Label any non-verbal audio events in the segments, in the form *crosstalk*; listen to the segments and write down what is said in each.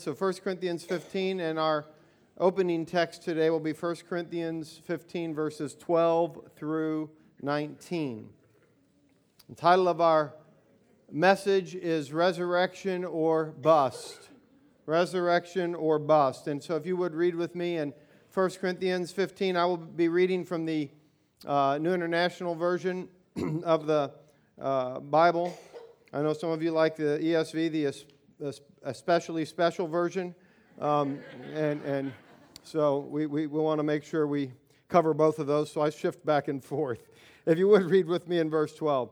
So 1 Corinthians 15, and our opening text today will be 1 Corinthians 15, verses 12 through 19. The title of our message is Resurrection or Bust. Resurrection or Bust. And so if you would read with me in 1 Corinthians 15, I will be reading from the uh, New International Version *clears throat* of the uh, Bible. I know some of you like the ESV, the especially special version. Um, and, and so we, we, we want to make sure we cover both of those. So I shift back and forth. If you would read with me in verse 12.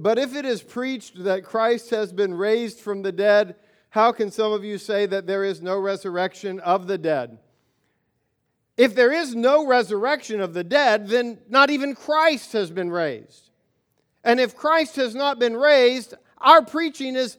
But if it is preached that Christ has been raised from the dead, how can some of you say that there is no resurrection of the dead? If there is no resurrection of the dead, then not even Christ has been raised. And if Christ has not been raised, our preaching is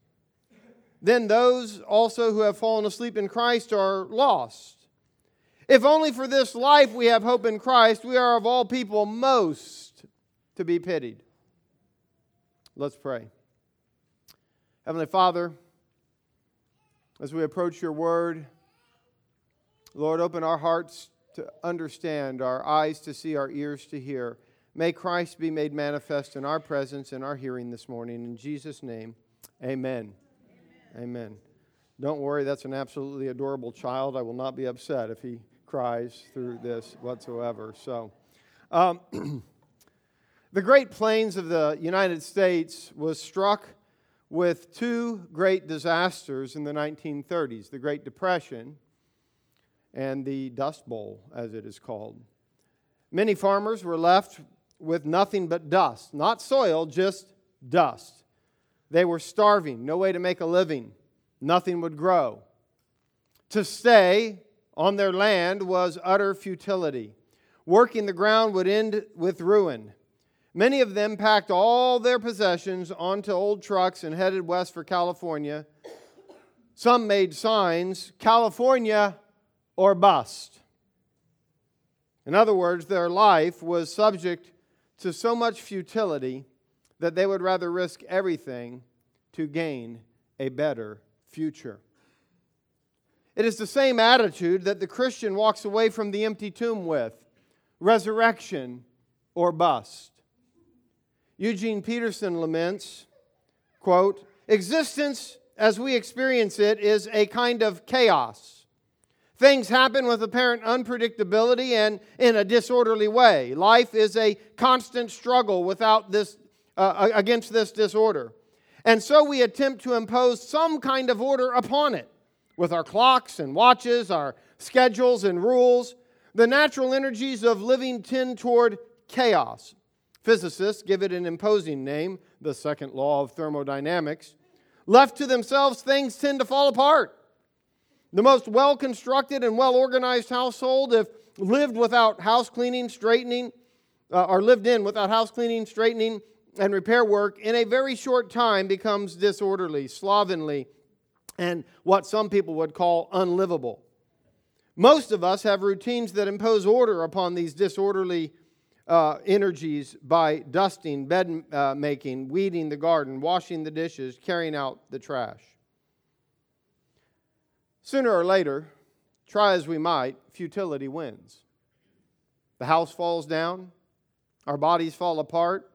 then those also who have fallen asleep in Christ are lost. If only for this life we have hope in Christ, we are of all people most to be pitied. Let's pray. Heavenly Father, as we approach your word, Lord, open our hearts to understand, our eyes to see, our ears to hear. May Christ be made manifest in our presence and our hearing this morning. In Jesus' name, amen. Amen. Don't worry, that's an absolutely adorable child. I will not be upset if he cries through this whatsoever. So, um, *clears throat* the Great Plains of the United States was struck with two great disasters in the 1930s the Great Depression and the Dust Bowl, as it is called. Many farmers were left with nothing but dust, not soil, just dust. They were starving, no way to make a living, nothing would grow. To stay on their land was utter futility. Working the ground would end with ruin. Many of them packed all their possessions onto old trucks and headed west for California. Some made signs California or bust. In other words, their life was subject to so much futility that they would rather risk everything to gain a better future. It is the same attitude that the Christian walks away from the empty tomb with resurrection or bust. Eugene Peterson laments, quote, existence as we experience it is a kind of chaos. Things happen with apparent unpredictability and in a disorderly way. Life is a constant struggle without this, uh, against this disorder. And so we attempt to impose some kind of order upon it with our clocks and watches, our schedules and rules. The natural energies of living tend toward chaos. Physicists give it an imposing name, the second law of thermodynamics. Left to themselves, things tend to fall apart. The most well constructed and well organized household, if lived without house cleaning, straightening, uh, or lived in without house cleaning, straightening, and repair work in a very short time becomes disorderly, slovenly, and what some people would call unlivable. Most of us have routines that impose order upon these disorderly uh, energies by dusting, bed uh, making, weeding the garden, washing the dishes, carrying out the trash. Sooner or later, try as we might, futility wins. The house falls down, our bodies fall apart,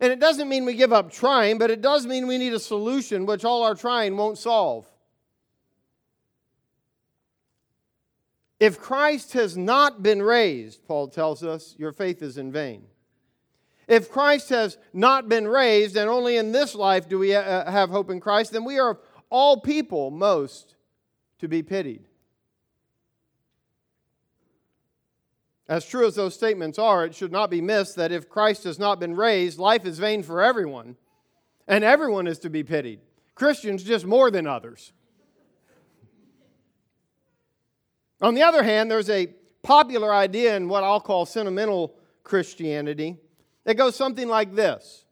and it doesn't mean we give up trying, but it does mean we need a solution which all our trying won't solve. If Christ has not been raised, Paul tells us, your faith is in vain. If Christ has not been raised, and only in this life do we uh, have hope in Christ, then we are all people most to be pitied. As true as those statements are, it should not be missed that if Christ has not been raised, life is vain for everyone, and everyone is to be pitied. Christians just more than others. On the other hand, there's a popular idea in what I'll call sentimental Christianity. It goes something like this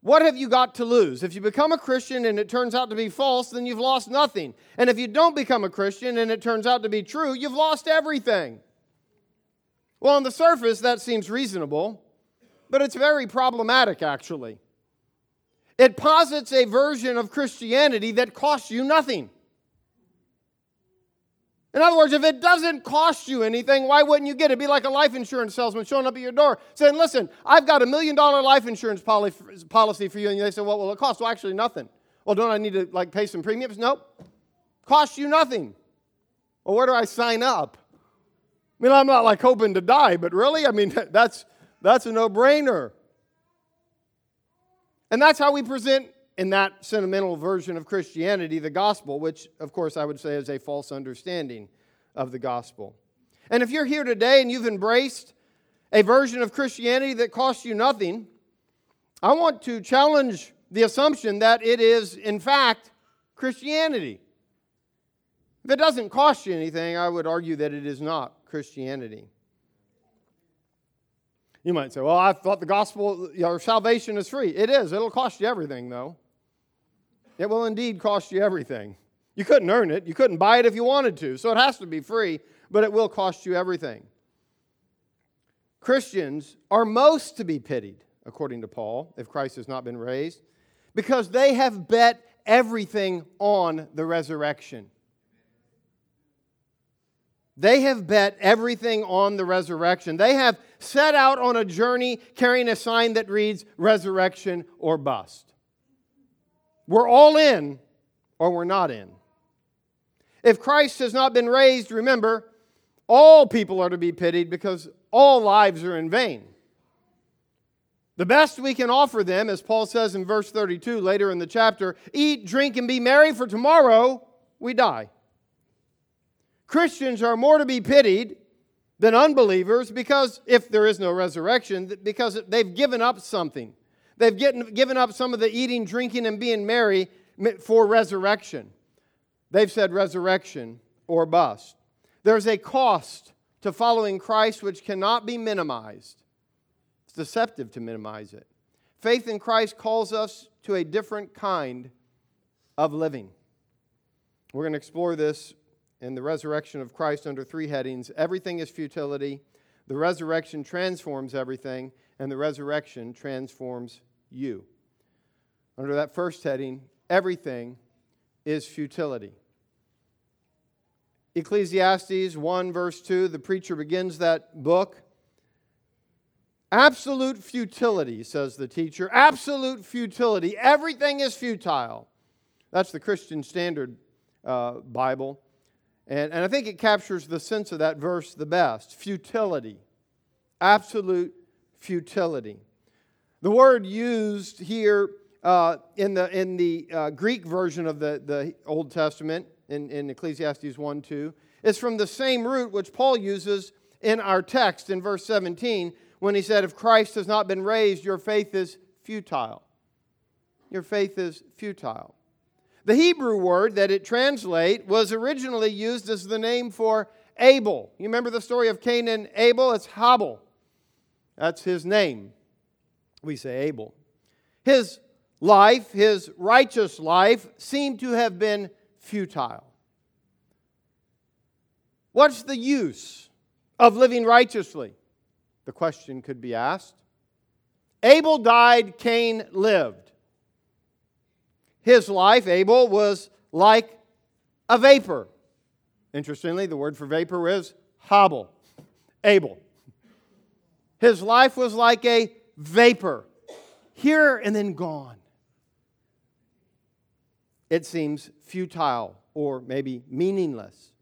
What have you got to lose? If you become a Christian and it turns out to be false, then you've lost nothing. And if you don't become a Christian and it turns out to be true, you've lost everything. Well, on the surface, that seems reasonable, but it's very problematic, actually. It posits a version of Christianity that costs you nothing. In other words, if it doesn't cost you anything, why wouldn't you get it? It'd be like a life insurance salesman showing up at your door saying, Listen, I've got a million dollar life insurance policy for you. And they say, What will it cost? Well, actually, nothing. Well, don't I need to like pay some premiums? Nope. Costs you nothing. Well, where do I sign up? I mean, I'm not like hoping to die, but really, I mean, *laughs* that's, that's a no brainer. And that's how we present in that sentimental version of Christianity, the gospel, which, of course, I would say is a false understanding of the gospel. And if you're here today and you've embraced a version of Christianity that costs you nothing, I want to challenge the assumption that it is, in fact, Christianity. If it doesn't cost you anything, I would argue that it is not Christianity. You might say, well, I thought the gospel or salvation is free. It is. It'll cost you everything, though. It will indeed cost you everything. You couldn't earn it, you couldn't buy it if you wanted to, so it has to be free, but it will cost you everything. Christians are most to be pitied, according to Paul, if Christ has not been raised, because they have bet everything on the resurrection. They have bet everything on the resurrection. They have set out on a journey carrying a sign that reads resurrection or bust. We're all in or we're not in. If Christ has not been raised, remember, all people are to be pitied because all lives are in vain. The best we can offer them, as Paul says in verse 32 later in the chapter eat, drink, and be merry, for tomorrow we die. Christians are more to be pitied than unbelievers because if there is no resurrection, because they've given up something. They've given up some of the eating, drinking, and being merry for resurrection. They've said resurrection or bust. There's a cost to following Christ which cannot be minimized. It's deceptive to minimize it. Faith in Christ calls us to a different kind of living. We're going to explore this in the resurrection of Christ under three headings Everything is futility, the resurrection transforms everything, and the resurrection transforms you. Under that first heading, everything is futility. Ecclesiastes 1, verse 2, the preacher begins that book. Absolute futility, says the teacher. Absolute futility. Everything is futile. That's the Christian Standard uh, Bible. And, and I think it captures the sense of that verse the best futility. Absolute futility. The word used here uh, in the, in the uh, Greek version of the, the Old Testament, in, in Ecclesiastes 1 2, is from the same root which Paul uses in our text in verse 17 when he said, If Christ has not been raised, your faith is futile. Your faith is futile. The Hebrew word that it translate was originally used as the name for Abel. You remember the story of Cain and Abel? It's Habel. That's his name we say Abel. His life, his righteous life, seemed to have been futile. What's the use of living righteously? The question could be asked. Abel died, Cain lived. His life, Abel, was like a vapor. Interestingly, the word for vapor is hobble, Abel. His life was like a vapor, here and then gone. It seems futile or maybe meaningless.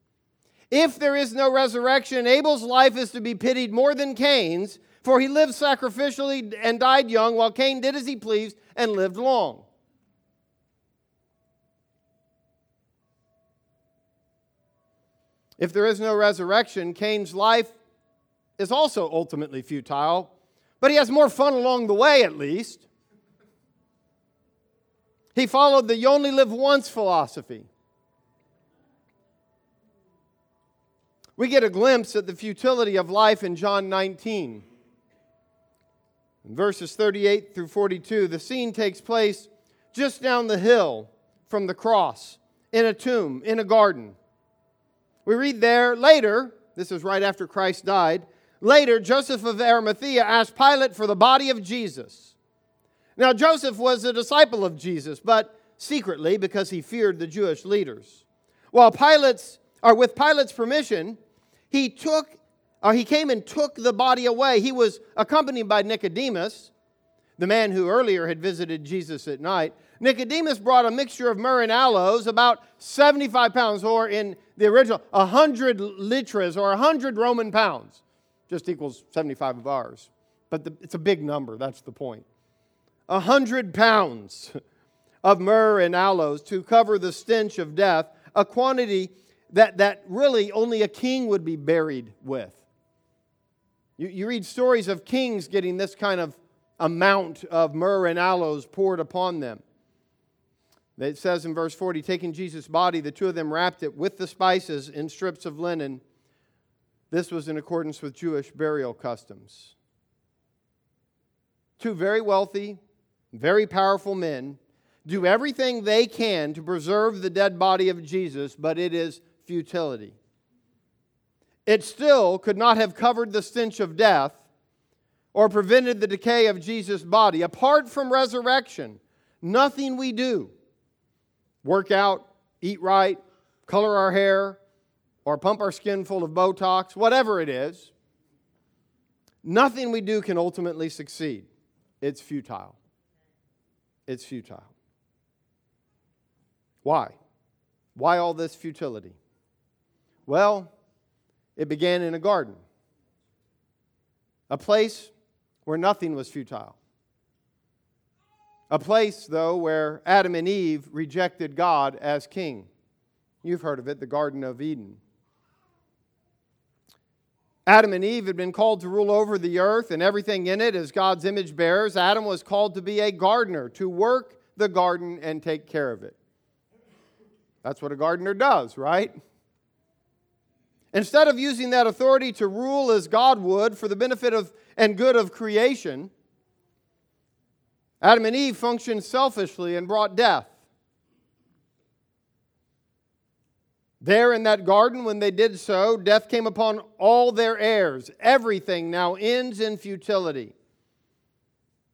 If there is no resurrection, Abel's life is to be pitied more than Cain's, for he lived sacrificially and died young, while Cain did as he pleased and lived long. If there is no resurrection, Cain's life is also ultimately futile, but he has more fun along the way, at least. He followed the you only live once philosophy. we get a glimpse at the futility of life in John 19. In verses 38 through 42, the scene takes place just down the hill from the cross, in a tomb, in a garden. We read there later, this is right after Christ died, later, Joseph of Arimathea asked Pilate for the body of Jesus. Now, Joseph was a disciple of Jesus, but secretly because he feared the Jewish leaders. While Pilate's, or with Pilate's permission, he took, or he came and took the body away. He was accompanied by Nicodemus, the man who earlier had visited Jesus at night. Nicodemus brought a mixture of myrrh and aloes, about 75 pounds, or in the original, 100 litras, or 100 Roman pounds. Just equals 75 of ours. But the, it's a big number, that's the point. 100 pounds of myrrh and aloes to cover the stench of death, a quantity that, that really only a king would be buried with. You, you read stories of kings getting this kind of amount of myrrh and aloes poured upon them. It says in verse 40 taking Jesus' body, the two of them wrapped it with the spices in strips of linen. This was in accordance with Jewish burial customs. Two very wealthy, very powerful men do everything they can to preserve the dead body of Jesus, but it is futility. It still could not have covered the stench of death or prevented the decay of Jesus' body. Apart from resurrection, nothing we do work out, eat right, color our hair, or pump our skin full of Botox, whatever it is nothing we do can ultimately succeed. It's futile. It's futile. Why? Why all this futility? Well, it began in a garden, a place where nothing was futile. A place, though, where Adam and Eve rejected God as king. You've heard of it, the Garden of Eden. Adam and Eve had been called to rule over the earth and everything in it as God's image bearers. Adam was called to be a gardener, to work the garden and take care of it. That's what a gardener does, right? Instead of using that authority to rule as God would for the benefit of and good of creation, Adam and Eve functioned selfishly and brought death. There in that garden, when they did so, death came upon all their heirs. Everything now ends in futility.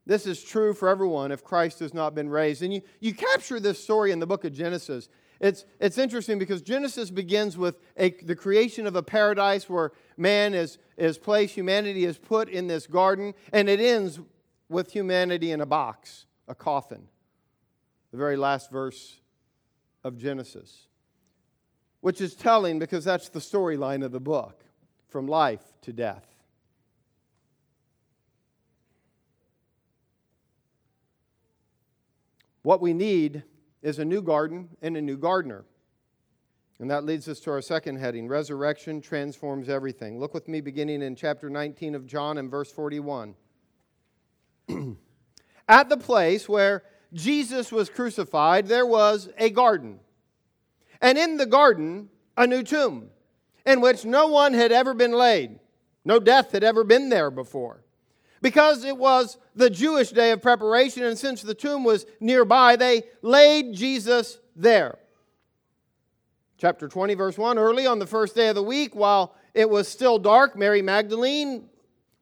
This is true for everyone if Christ has not been raised. And you, you capture this story in the book of Genesis. It's, it's interesting because Genesis begins with a, the creation of a paradise where man is, is placed, humanity is put in this garden, and it ends with humanity in a box, a coffin. The very last verse of Genesis which is telling because that's the storyline of the book from life to death. What we need is a new garden and a new gardener. And that leads us to our second heading Resurrection transforms everything. Look with me beginning in chapter 19 of John and verse 41. *clears throat* At the place where Jesus was crucified, there was a garden and in the garden a new tomb in which no one had ever been laid. No death had ever been there before. Because it was the Jewish day of preparation, and since the tomb was nearby, they laid Jesus there. Chapter 20, verse 1 Early on the first day of the week, while it was still dark, Mary Magdalene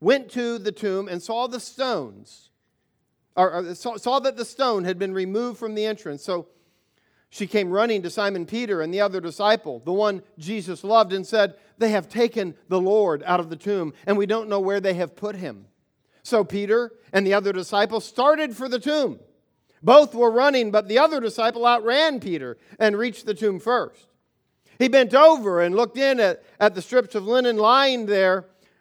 went to the tomb and saw the stones, or, or saw, saw that the stone had been removed from the entrance. So she came running to Simon Peter and the other disciple, the one Jesus loved, and said, They have taken the Lord out of the tomb, and we don't know where they have put him. So Peter and the other disciple started for the tomb. Both were running, but the other disciple outran Peter and reached the tomb first. He bent over and looked in at, at the strips of linen lying there,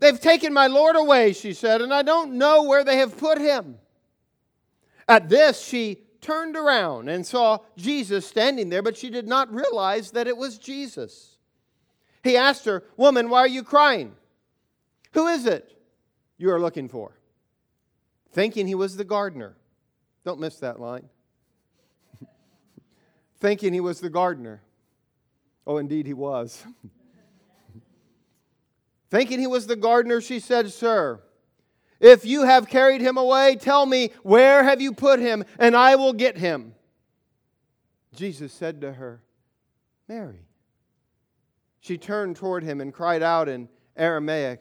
They've taken my Lord away, she said, and I don't know where they have put him. At this, she turned around and saw Jesus standing there, but she did not realize that it was Jesus. He asked her, Woman, why are you crying? Who is it you are looking for? Thinking he was the gardener. Don't miss that line. *laughs* Thinking he was the gardener. Oh, indeed, he was. *laughs* Thinking he was the gardener, she said, Sir, if you have carried him away, tell me, where have you put him, and I will get him. Jesus said to her, Mary. She turned toward him and cried out in Aramaic,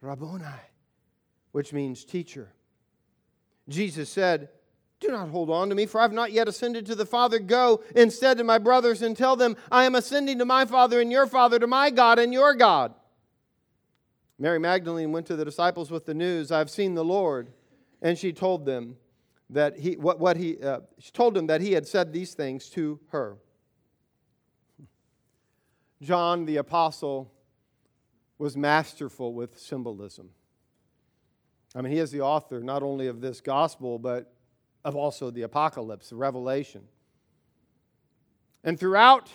Rabboni, which means teacher. Jesus said, Do not hold on to me, for I have not yet ascended to the Father. Go instead to my brothers and tell them, I am ascending to my Father and your Father, to my God and your God. Mary Magdalene went to the disciples with the news, I've seen the Lord. And she told them that he, what, what he, uh, she told them that he had said these things to her. John the apostle was masterful with symbolism. I mean, he is the author not only of this gospel, but of also the apocalypse, the revelation. And throughout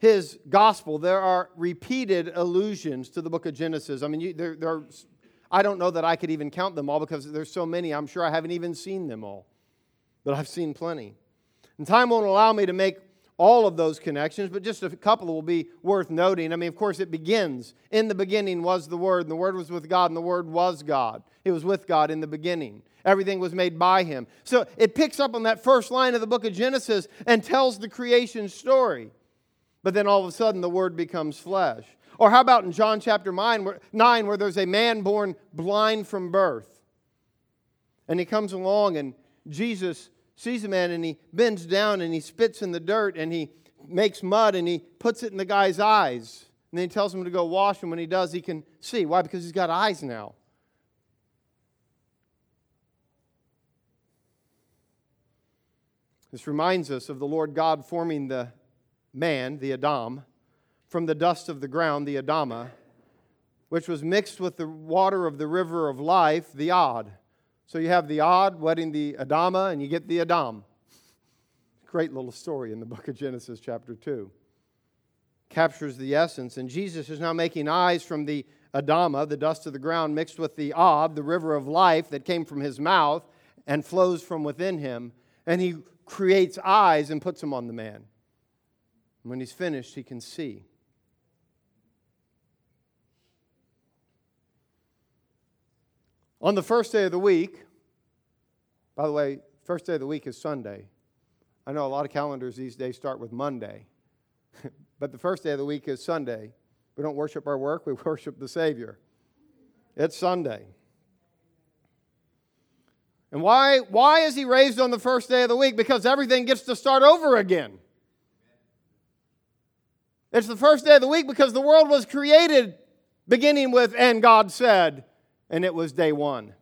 his gospel, there are repeated allusions to the book of Genesis. I mean, you, there, there are, I don't know that I could even count them all because there's so many. I'm sure I haven't even seen them all, but I've seen plenty. And time won't allow me to make all of those connections, but just a couple will be worth noting. I mean, of course, it begins In the beginning was the Word, and the Word was with God, and the Word was God. It was with God in the beginning. Everything was made by Him. So it picks up on that first line of the book of Genesis and tells the creation story. But then all of a sudden the word becomes flesh. Or how about in John chapter 9 where, there's a man born blind from birth? And he comes along and Jesus sees a man and he bends down and he spits in the dirt and he makes mud and he puts it in the guy's eyes. And then he tells him to go wash and When he does, he can see. Why? Because he's got eyes now. This reminds us of the Lord God forming the man, the Adam, from the dust of the ground, the Adama, which was mixed with the water of the river of life, the Ad. So you have the Ad wedding the Adama, and you get the Adam. Great little story in the book of Genesis, chapter 2. Captures the essence. And Jesus is now making eyes from the Adama, the dust of the ground, mixed with the Ab, the river of life that came from his mouth and flows from within him. And he creates eyes and puts them on the man. When he's finished, he can see. On the first day of the week, by the way, first day of the week is Sunday. I know a lot of calendars these days start with Monday, *laughs* but the first day of the week is Sunday. We don't worship our work, we *laughs* worship the Savior. It's Sunday. And why, why is he raised on the first day of the week? Because everything gets to start over again. It's the first day of the week because the world was created beginning with, and God said, and it was day one.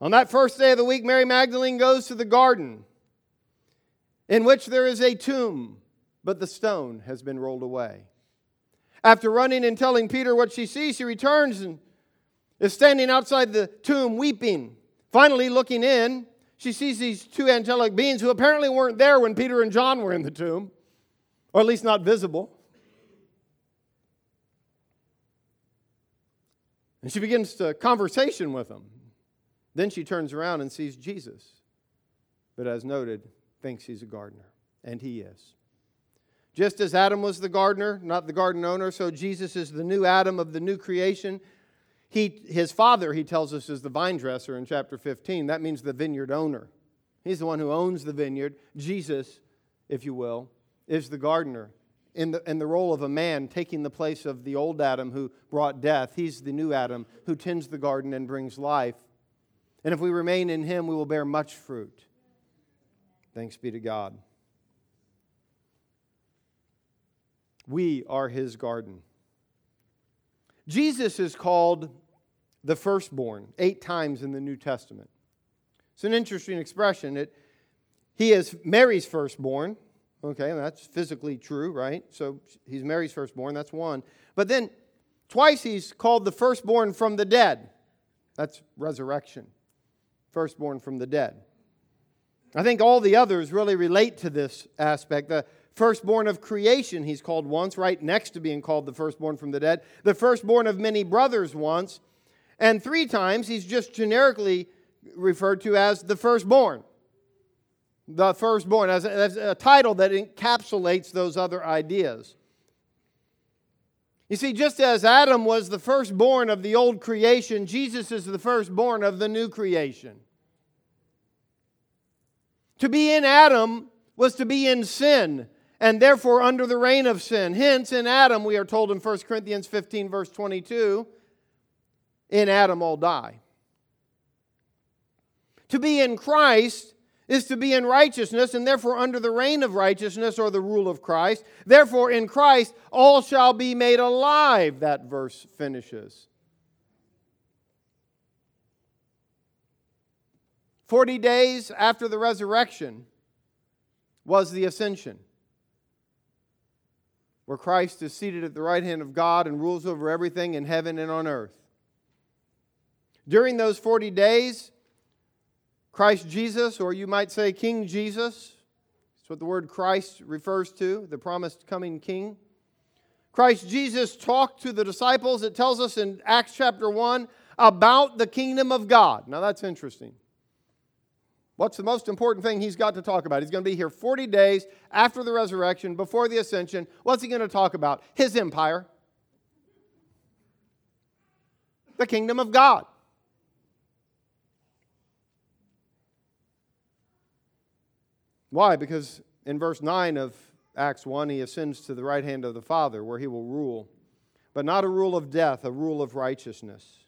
On that first day of the week, Mary Magdalene goes to the garden in which there is a tomb, but the stone has been rolled away. After running and telling Peter what she sees, she returns and is standing outside the tomb weeping. Finally, looking in, she sees these two angelic beings who apparently weren't there when Peter and John were in the tomb, or at least not visible. And she begins to conversation with them. Then she turns around and sees Jesus, but as noted, thinks he's a gardener, and he is. Just as Adam was the gardener, not the garden owner, so Jesus is the new Adam of the new creation. He, his father, he tells us, is the vine dresser in chapter 15. That means the vineyard owner. He's the one who owns the vineyard. Jesus, if you will, is the gardener. in the, in the role of a man, taking the place of the old Adam who brought death. He's the new Adam who tends the garden and brings life. And if we remain in him, we will bear much fruit. Thanks be to God. We are his garden. Jesus is called the firstborn eight times in the New Testament. It's an interesting expression. It, he is Mary's firstborn. Okay, that's physically true, right? So he's Mary's firstborn, that's one. But then twice he's called the firstborn from the dead. That's resurrection. Firstborn from the dead. I think all the others really relate to this aspect. The firstborn of creation, he's called once, right next to being called the firstborn from the dead. The firstborn of many brothers once. And three times he's just generically referred to as the firstborn the firstborn as a, as a title that encapsulates those other ideas. You see, just as Adam was the firstborn of the old creation, Jesus is the firstborn of the new creation. To be in Adam was to be in sin, and therefore under the reign of sin. Hence, in Adam, we are told in 1 Corinthians 15, verse 22, in Adam all die. To be in Christ is to be in righteousness and therefore under the reign of righteousness or the rule of Christ. Therefore, in Christ, all shall be made alive, that verse finishes. 40 days after the resurrection was the ascension, where Christ is seated at the right hand of God and rules over everything in heaven and on earth. During those 40 days, Christ Jesus, or you might say King Jesus. That's what the word Christ refers to, the promised coming King. Christ Jesus talked to the disciples, it tells us in Acts chapter 1, about the kingdom of God. Now that's interesting. What's the most important thing he's got to talk about? He's going to be here 40 days after the resurrection, before the ascension. What's he going to talk about? His empire, the kingdom of God. Why? Because in verse 9 of Acts 1, he ascends to the right hand of the Father, where he will rule, but not a rule of death, a rule of righteousness.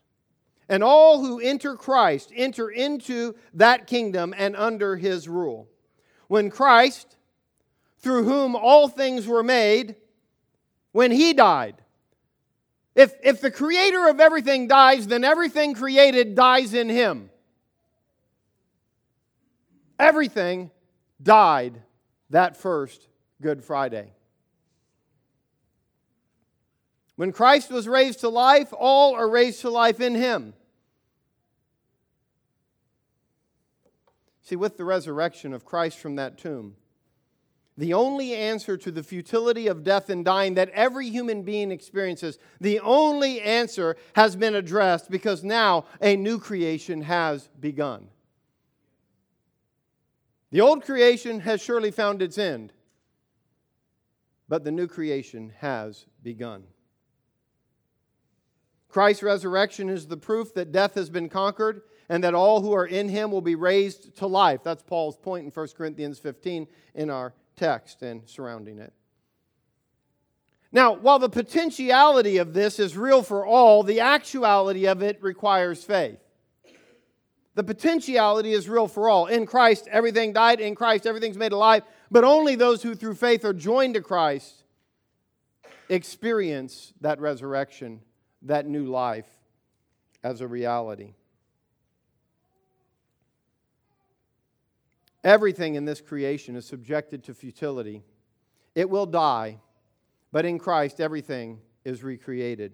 And all who enter Christ enter into that kingdom and under his rule. When Christ, through whom all things were made, when he died, if, if the creator of everything dies, then everything created dies in him. Everything died that first Good Friday. When Christ was raised to life, all are raised to life in him. See, with the resurrection of Christ from that tomb, the only answer to the futility of death and dying that every human being experiences, the only answer has been addressed because now a new creation has begun. The old creation has surely found its end, but the new creation has begun. Christ's resurrection is the proof that death has been conquered and that all who are in him will be raised to life. That's Paul's point in 1 Corinthians 15 in our text and surrounding it. Now, while the potentiality of this is real for all, the actuality of it requires faith. The potentiality is real for all. In Christ, everything died. In Christ, everything's made alive. But only those who, through faith, are joined to Christ experience that resurrection, that new life as a reality. Everything in this creation is subjected to futility. It will die, but in Christ, everything is recreated.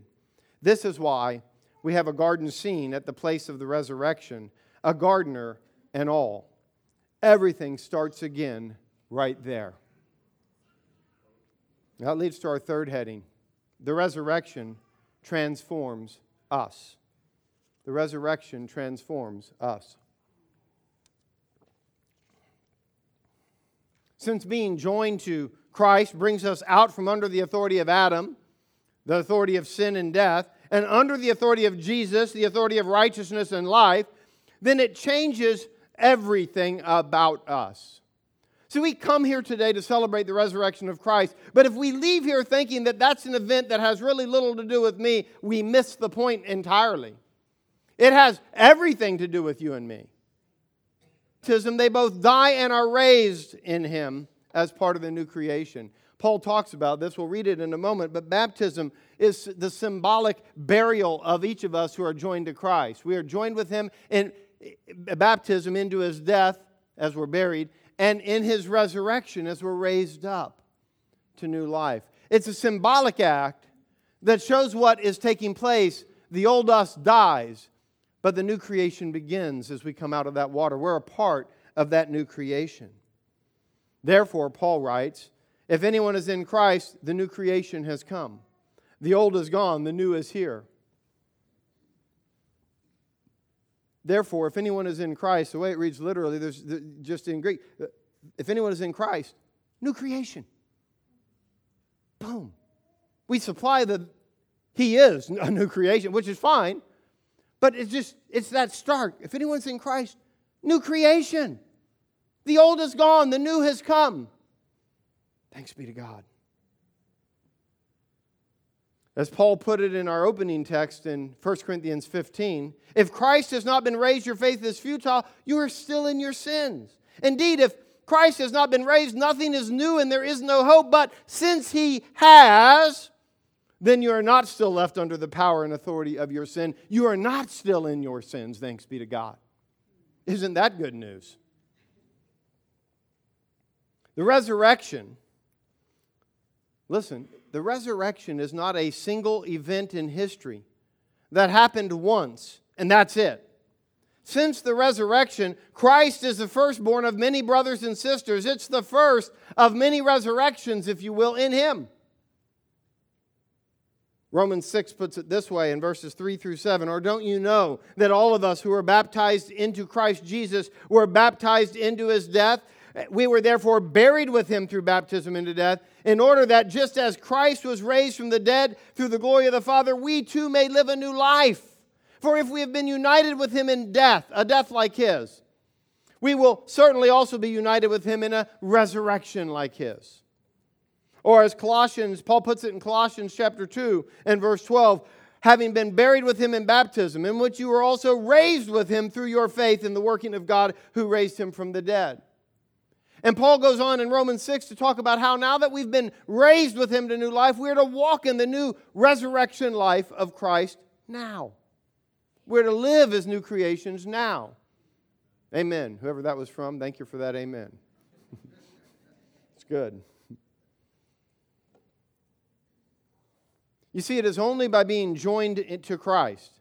This is why we have a garden scene at the place of the resurrection a gardener, and all. Everything starts again right there. That leads to our third heading the resurrection transforms us. The resurrection transforms us. Since being joined to Christ brings us out from under the authority of Adam, the authority of sin and death, and under the authority of Jesus, the authority of righteousness and life, then it changes everything about us. So we come here today to celebrate the resurrection of Christ. But if we leave here thinking that that's an event that has really little to do with me, we miss the point entirely. It has everything to do with you and me. They both die and are raised in him as part of the new creation. Paul talks about this. We'll read it in a moment. But baptism is the symbolic burial of each of us who are joined to Christ. We are joined with him in baptism into his death as we're buried, and in his resurrection as we're raised up to new life. It's a symbolic act that shows what is taking place. The old us dies, but the new creation begins as we come out of that water. We're a part of that new creation. Therefore, Paul writes, if anyone is in Christ, the new creation has come. The old is gone, the new is here. Therefore, if anyone is in Christ, the way it reads literally, there's just in Greek, uh, if anyone is in Christ, new creation. Boom. We supply the he is a new creation, which is fine, but it's just it's that stark. If anyone's in Christ, new creation. The old is gone, the new has come. Thanks be to God. As Paul put it in our opening text in 1 Corinthians 15, if Christ has not been raised, your faith is futile. You are still in your sins. Indeed, if Christ has not been raised, nothing is new and there is no hope. But since he has, then you are not still left under the power and authority of your sin. You are not still in your sins, thanks be to God. Isn't that good news? The resurrection Listen, the resurrection is not a single event in history that happened once and that's it. Since the resurrection, Christ is the firstborn of many brothers and sisters. It's the first of many resurrections, if you will, in Him. Romans 6 puts it this way in verses 3 through 7 Or don't you know that all of us who were baptized into Christ Jesus were baptized into His death? We were therefore buried with him through baptism into death, in order that just as Christ was raised from the dead through the glory of the Father, we too may live a new life. For if we have been united with him in death, a death like his, we will certainly also be united with him in a resurrection like his. Or as Colossians, Paul puts it in Colossians chapter 2 and verse 12, having been buried with him in baptism, in which you were also raised with him through your faith in the working of God who raised him from the dead. And Paul goes on in Romans 6 to talk about how now that we've been raised with him to new life, we're to walk in the new resurrection life of Christ now. We're to live as new creations now. Amen. Whoever that was from, thank you for that. Amen. *laughs* it's good. You see, it is only by being joined to Christ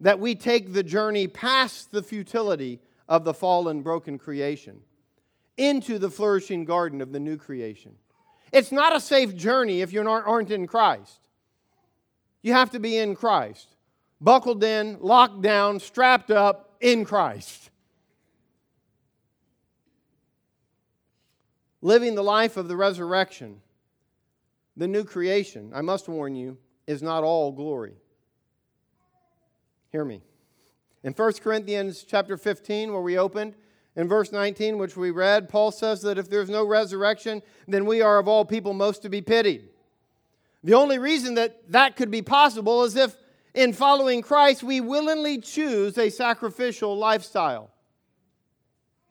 that we take the journey past the futility of the fallen, broken creation into the flourishing garden of the new creation. It's not a safe journey if you aren't in Christ. You have to be in Christ, buckled in, locked down, strapped up in Christ. Living the life of the resurrection, the new creation, I must warn you, is not all glory. Hear me. In 1 Corinthians chapter 15, where we opened, in verse 19, which we read, Paul says that if there's no resurrection, then we are of all people most to be pitied. The only reason that that could be possible is if, in following Christ, we willingly choose a sacrificial lifestyle.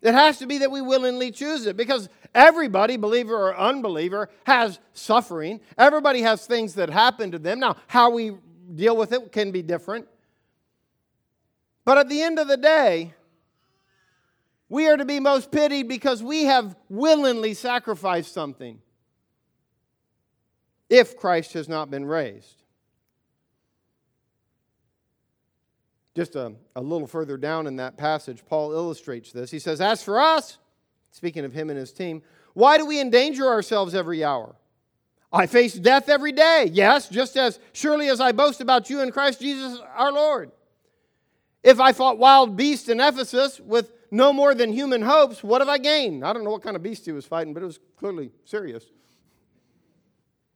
It has to be that we willingly choose it because everybody, believer or unbeliever, has suffering. Everybody has things that happen to them. Now, how we deal with it can be different. But at the end of the day, we are to be most pitied because we have willingly sacrificed something if Christ has not been raised. Just a, a little further down in that passage, Paul illustrates this. He says, As for us, speaking of him and his team, why do we endanger ourselves every hour? I face death every day, yes, just as surely as I boast about you in Christ Jesus our Lord. If I fought wild beasts in Ephesus with no more than human hopes, what have I gained? I don't know what kind of beast he was fighting, but it was clearly serious.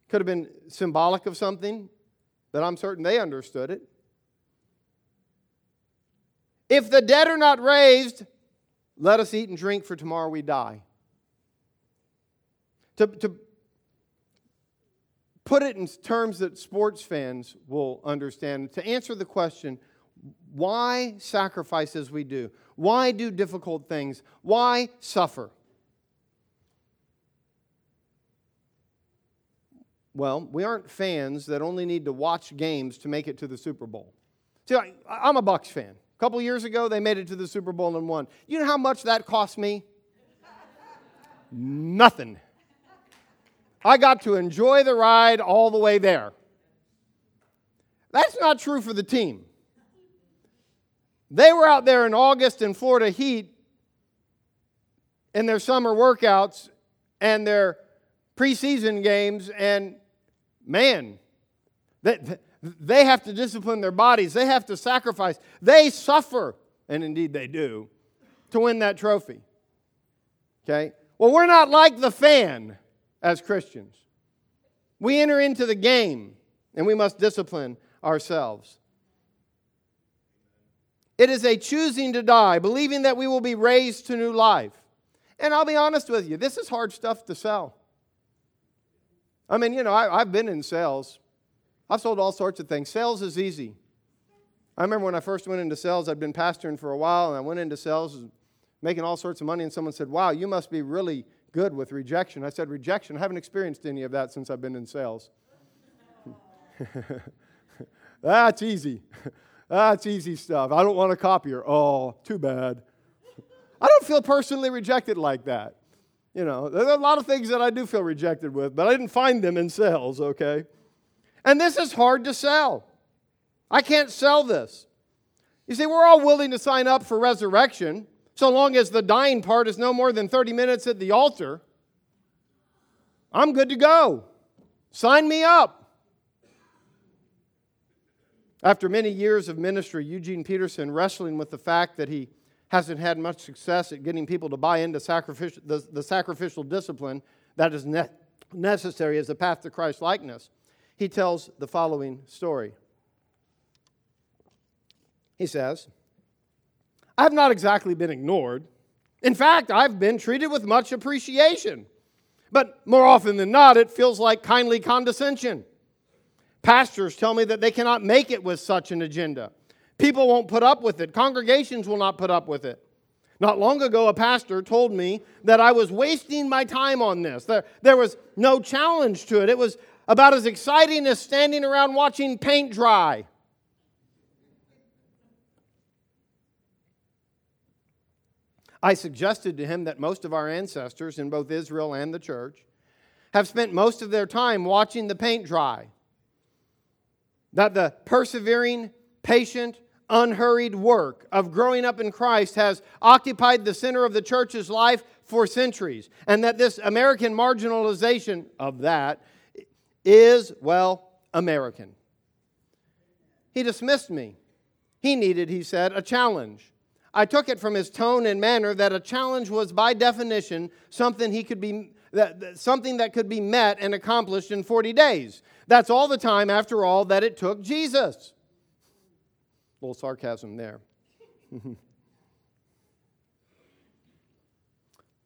Could have been symbolic of something, but I'm certain they understood it. If the dead are not raised, let us eat and drink, for tomorrow we die. To, to put it in terms that sports fans will understand, to answer the question, why sacrifice as we do? Why do difficult things? Why suffer? Well, we aren't fans that only need to watch games to make it to the Super Bowl. See, I, am a Bucs fan. A couple years ago, they made it to the Super Bowl and won. You know how much that cost me? Nothing. I got to enjoy the ride all the way there. That's not true for the team. They were out there in August in Florida heat in their summer workouts and their preseason games, and man, they, they have to discipline their bodies, they have to sacrifice, they suffer, and indeed they do, to win that trophy. Okay? Well, we're not like the fan as Christians. We enter into the game and we must discipline ourselves. It is a choosing to die, believing that we will be raised to new life. And I'll be honest with you, this is hard stuff to sell. I mean, you know, I, have been in sales. I've sold all sorts of things. Sales is easy. I remember when I first went into sales, I'd been pastoring for a while, and I went into sales, making all sorts of money, and someone said, Wow, you must be really good with rejection. I said, Rejection? I haven't experienced any of that since I've been in sales. *laughs* That's easy. *laughs* That's easy stuff. I don't want a copier. Oh, too bad. I don't feel personally rejected like that. You know, there are a lot of things that I do feel rejected with, but I didn't find them in sales, okay? And this is hard to sell. I can't sell this. You see, we're all willing to sign up for resurrection so long as the dying part is no more than 30 minutes at the altar. I'm good to go. Sign me up. After many years of ministry, Eugene Peterson, wrestling with the fact that he hasn't had much success at getting people to buy into sacrificial, the, the sacrificial discipline that is ne- necessary as a path to Christ likeness, he tells the following story. He says, I've not exactly been ignored. In fact, I've been treated with much appreciation. But more often than not, it feels like kindly condescension. Pastors tell me that they cannot make it with such an agenda. People won't put up with it, congregations will not put up with it. Not long ago, a pastor told me that I was wasting my time on this. There, there was no challenge to it. It was about as exciting as standing around watching paint dry. I suggested to him that most of our ancestors in both Israel and the church have spent most of their time watching the paint dry. That the persevering, patient, unhurried work of growing up in Christ has occupied the center of the church's life for centuries, and that this American marginalization of that is, well, American. He dismissed me. He needed, he said, a challenge. I took it from his tone and manner that a challenge was, by definition, something he could be that, something that could be met and accomplished in 40 days. That's all the time, after all, that it took Jesus. A little sarcasm there. *laughs*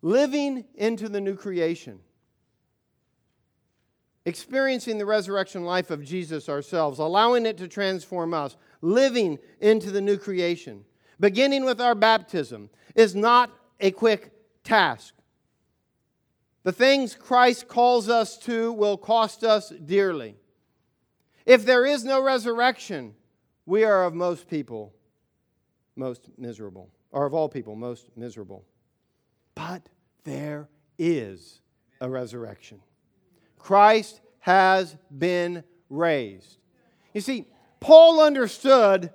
Living into the new creation. Experiencing the resurrection life of Jesus ourselves, allowing it to transform us, living into the new creation, beginning with our baptism, is not a quick task. The things Christ calls us to will cost us dearly. If there is no resurrection, we are of most people most miserable, or of all people most miserable. But there is a resurrection. Christ has been raised. You see, Paul understood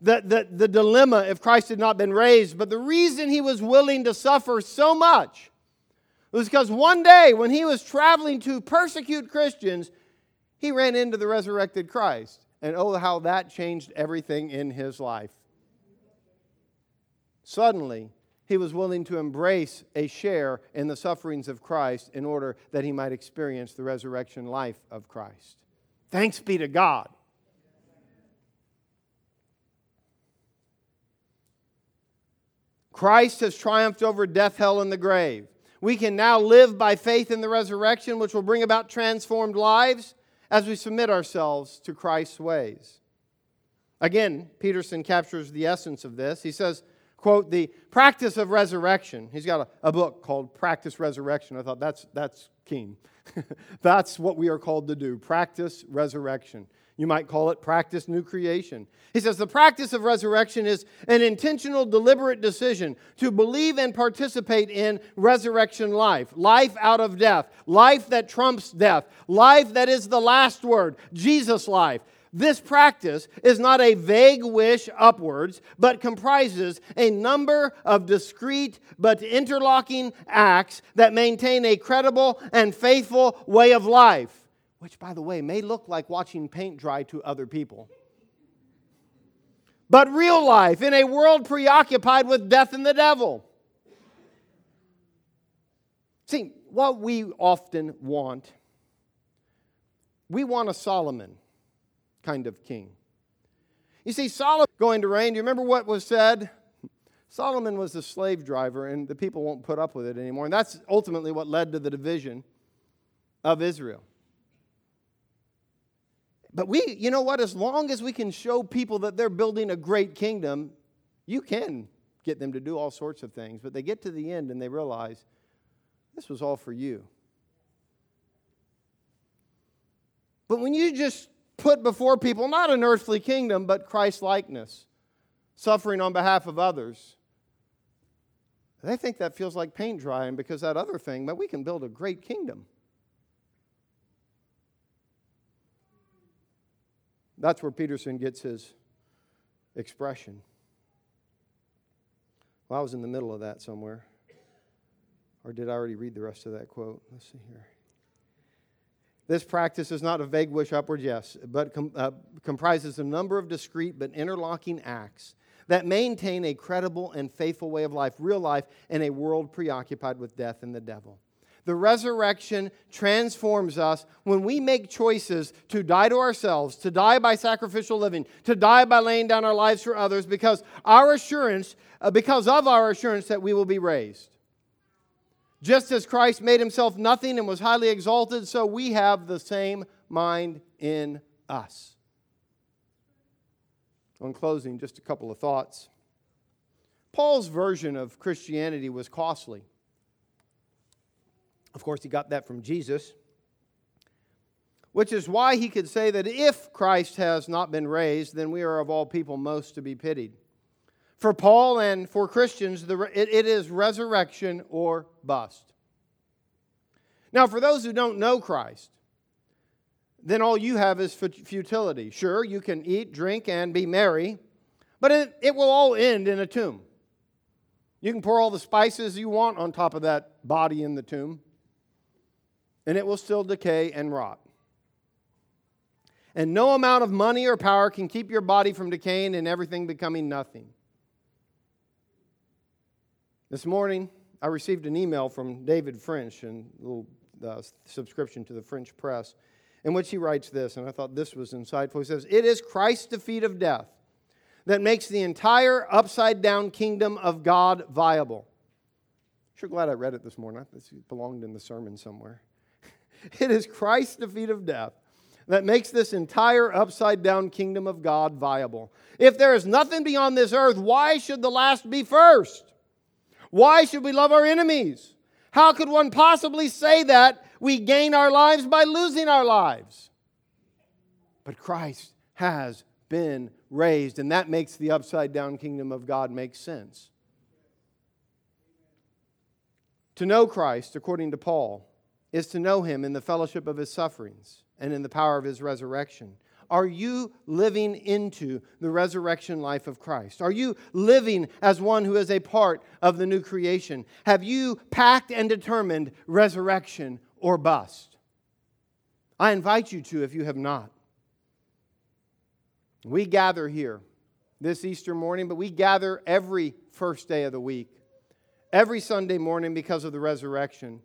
the, the, the dilemma if Christ had not been raised, but the reason he was willing to suffer so much was because one day when he was traveling to persecute Christians, he ran into the resurrected Christ. And oh, how that changed everything in his life. Suddenly, he was willing to embrace a share in the sufferings of Christ in order that he might experience the resurrection life of Christ. Thanks be to God. Christ has triumphed over death, hell, and the grave. We can now live by faith in the resurrection, which will bring about transformed lives as we submit ourselves to Christ's ways. Again, Peterson captures the essence of this. He says, quote, the practice of resurrection. He's got a, a book called Practice Resurrection. I thought that's, that's keen. *laughs* that's what we are called to do practice resurrection. You might call it practice new creation. He says the practice of resurrection is an intentional, deliberate decision to believe and participate in resurrection life, life out of death, life that trumps death, life that is the last word, Jesus life. This practice is not a vague wish upwards, but comprises a number of discrete but interlocking acts that maintain a credible and faithful way of life, which, by the way, may look like watching paint dry to other people. But real life in a world preoccupied with death and the devil. See, what we often want, we want a Solomon kind of king. You see, Solomon going to reign, do you remember what was said? Solomon was a slave driver, and the people won't put up with it anymore. And that's ultimately what led to the division of Israel. But we, you know what, as long as we can show people that they're building a great kingdom, you can get them to do all sorts of things. But they get to the end and they realize this was all for you. But when you just put before people not an earthly kingdom, but Christ likeness, suffering on behalf of others. They think that feels like paint drying because that other thing, but we can build a great kingdom. That's where Peterson gets his expression. Well, I was in the middle of that somewhere. Or did I already read the rest of that quote? Let's see here. This practice is not a vague wish upward, yes, but com- uh, comprises a number of discrete but interlocking acts that maintain a credible and faithful way of life, real life, in a world preoccupied with death and the devil. The resurrection transforms us when we make choices to die to ourselves, to die by sacrificial living, to die by laying down our lives for others, because our assurance, uh, because of our assurance that we will be raised. Just as Christ made himself nothing and was highly exalted, so we have the same mind in us. In closing, just a couple of thoughts. Paul's version of Christianity was costly. Of course, he got that from Jesus, which is why he could say that if Christ has not been raised, then we are of all people most to be pitied. For Paul and for Christians, it is resurrection or bust. Now, for those who don't know Christ, then all you have is futility. Sure, you can eat, drink, and be merry, but it, it will all end in a tomb. You can pour all the spices you want on top of that body in the tomb, and it will still decay and rot. And no amount of money or power can keep your body from decaying and everything becoming nothing. This morning, I received an email from David French, and a little uh, subscription to the French press, in which he writes this, and I thought this was insightful. He says, It is Christ's defeat of death that makes the entire upside down kingdom of God viable. Sure glad I read it this morning. This belonged in the sermon somewhere. *laughs* it is Christ's defeat of death that makes this entire upside down kingdom of God viable. If there is nothing beyond this earth, why should the last be first? Why should we love our enemies? How could one possibly say that we gain our lives by losing our lives? But Christ has been raised, and that makes the upside down kingdom of God make sense. To know Christ, according to Paul, is to know him in the fellowship of his sufferings and in the power of his resurrection. Are you living into the resurrection life of Christ? Are you living as one who is a part of the new creation? Have you packed and determined resurrection or bust? I invite you to if you have not. We gather here this Easter morning, but we gather every first day of the week, every Sunday morning because of the resurrection,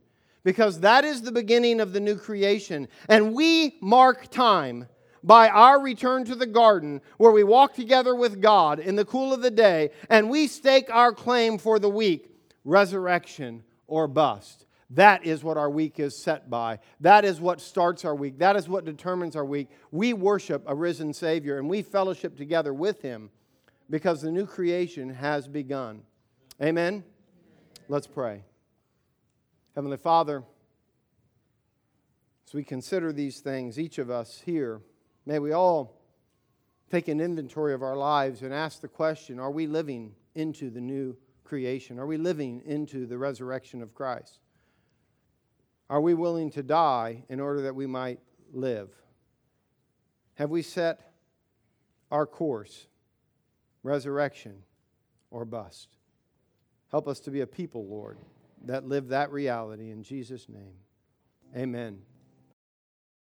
because that is the beginning of the new creation. And we mark time by our return to the garden where we walk together with God in the cool of the day and we stake our claim for the week resurrection or bust. That is what our week is set by. That is what starts our week. That is what determines our week. We worship a risen Savior and we fellowship together with Him because the new creation has begun. Amen? Let's pray. Heavenly Father, as we consider these things, each of us here, may we all take an inventory of our lives and ask the question are we living into the new creation? Are we living into the resurrection of Christ? Are we willing to die in order that we might live? Have we set our course, resurrection or bust? Help us to be a people, Lord, that live that reality in Jesus' name. Amen.